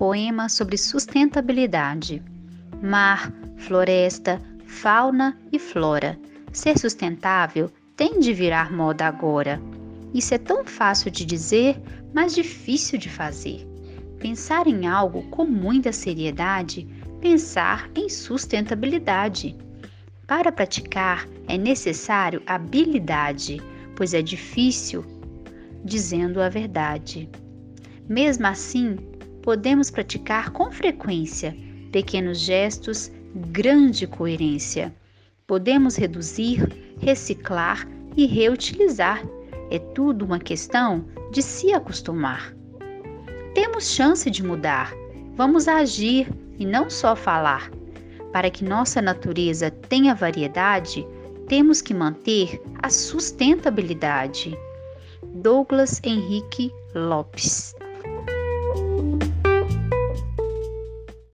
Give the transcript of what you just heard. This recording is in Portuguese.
poema sobre sustentabilidade. Mar, floresta, fauna e flora. Ser sustentável tem de virar moda agora. Isso é tão fácil de dizer, mas difícil de fazer. Pensar em algo com muita seriedade, pensar em sustentabilidade. Para praticar é necessário habilidade, pois é difícil, dizendo a verdade. Mesmo assim, podemos praticar com frequência pequenos gestos, grande coerência. Podemos reduzir, reciclar e reutilizar. É tudo uma questão de se acostumar. Temos chance de mudar. Vamos agir e não só falar. Para que nossa natureza tenha variedade, temos que manter a sustentabilidade. Douglas Henrique Lopes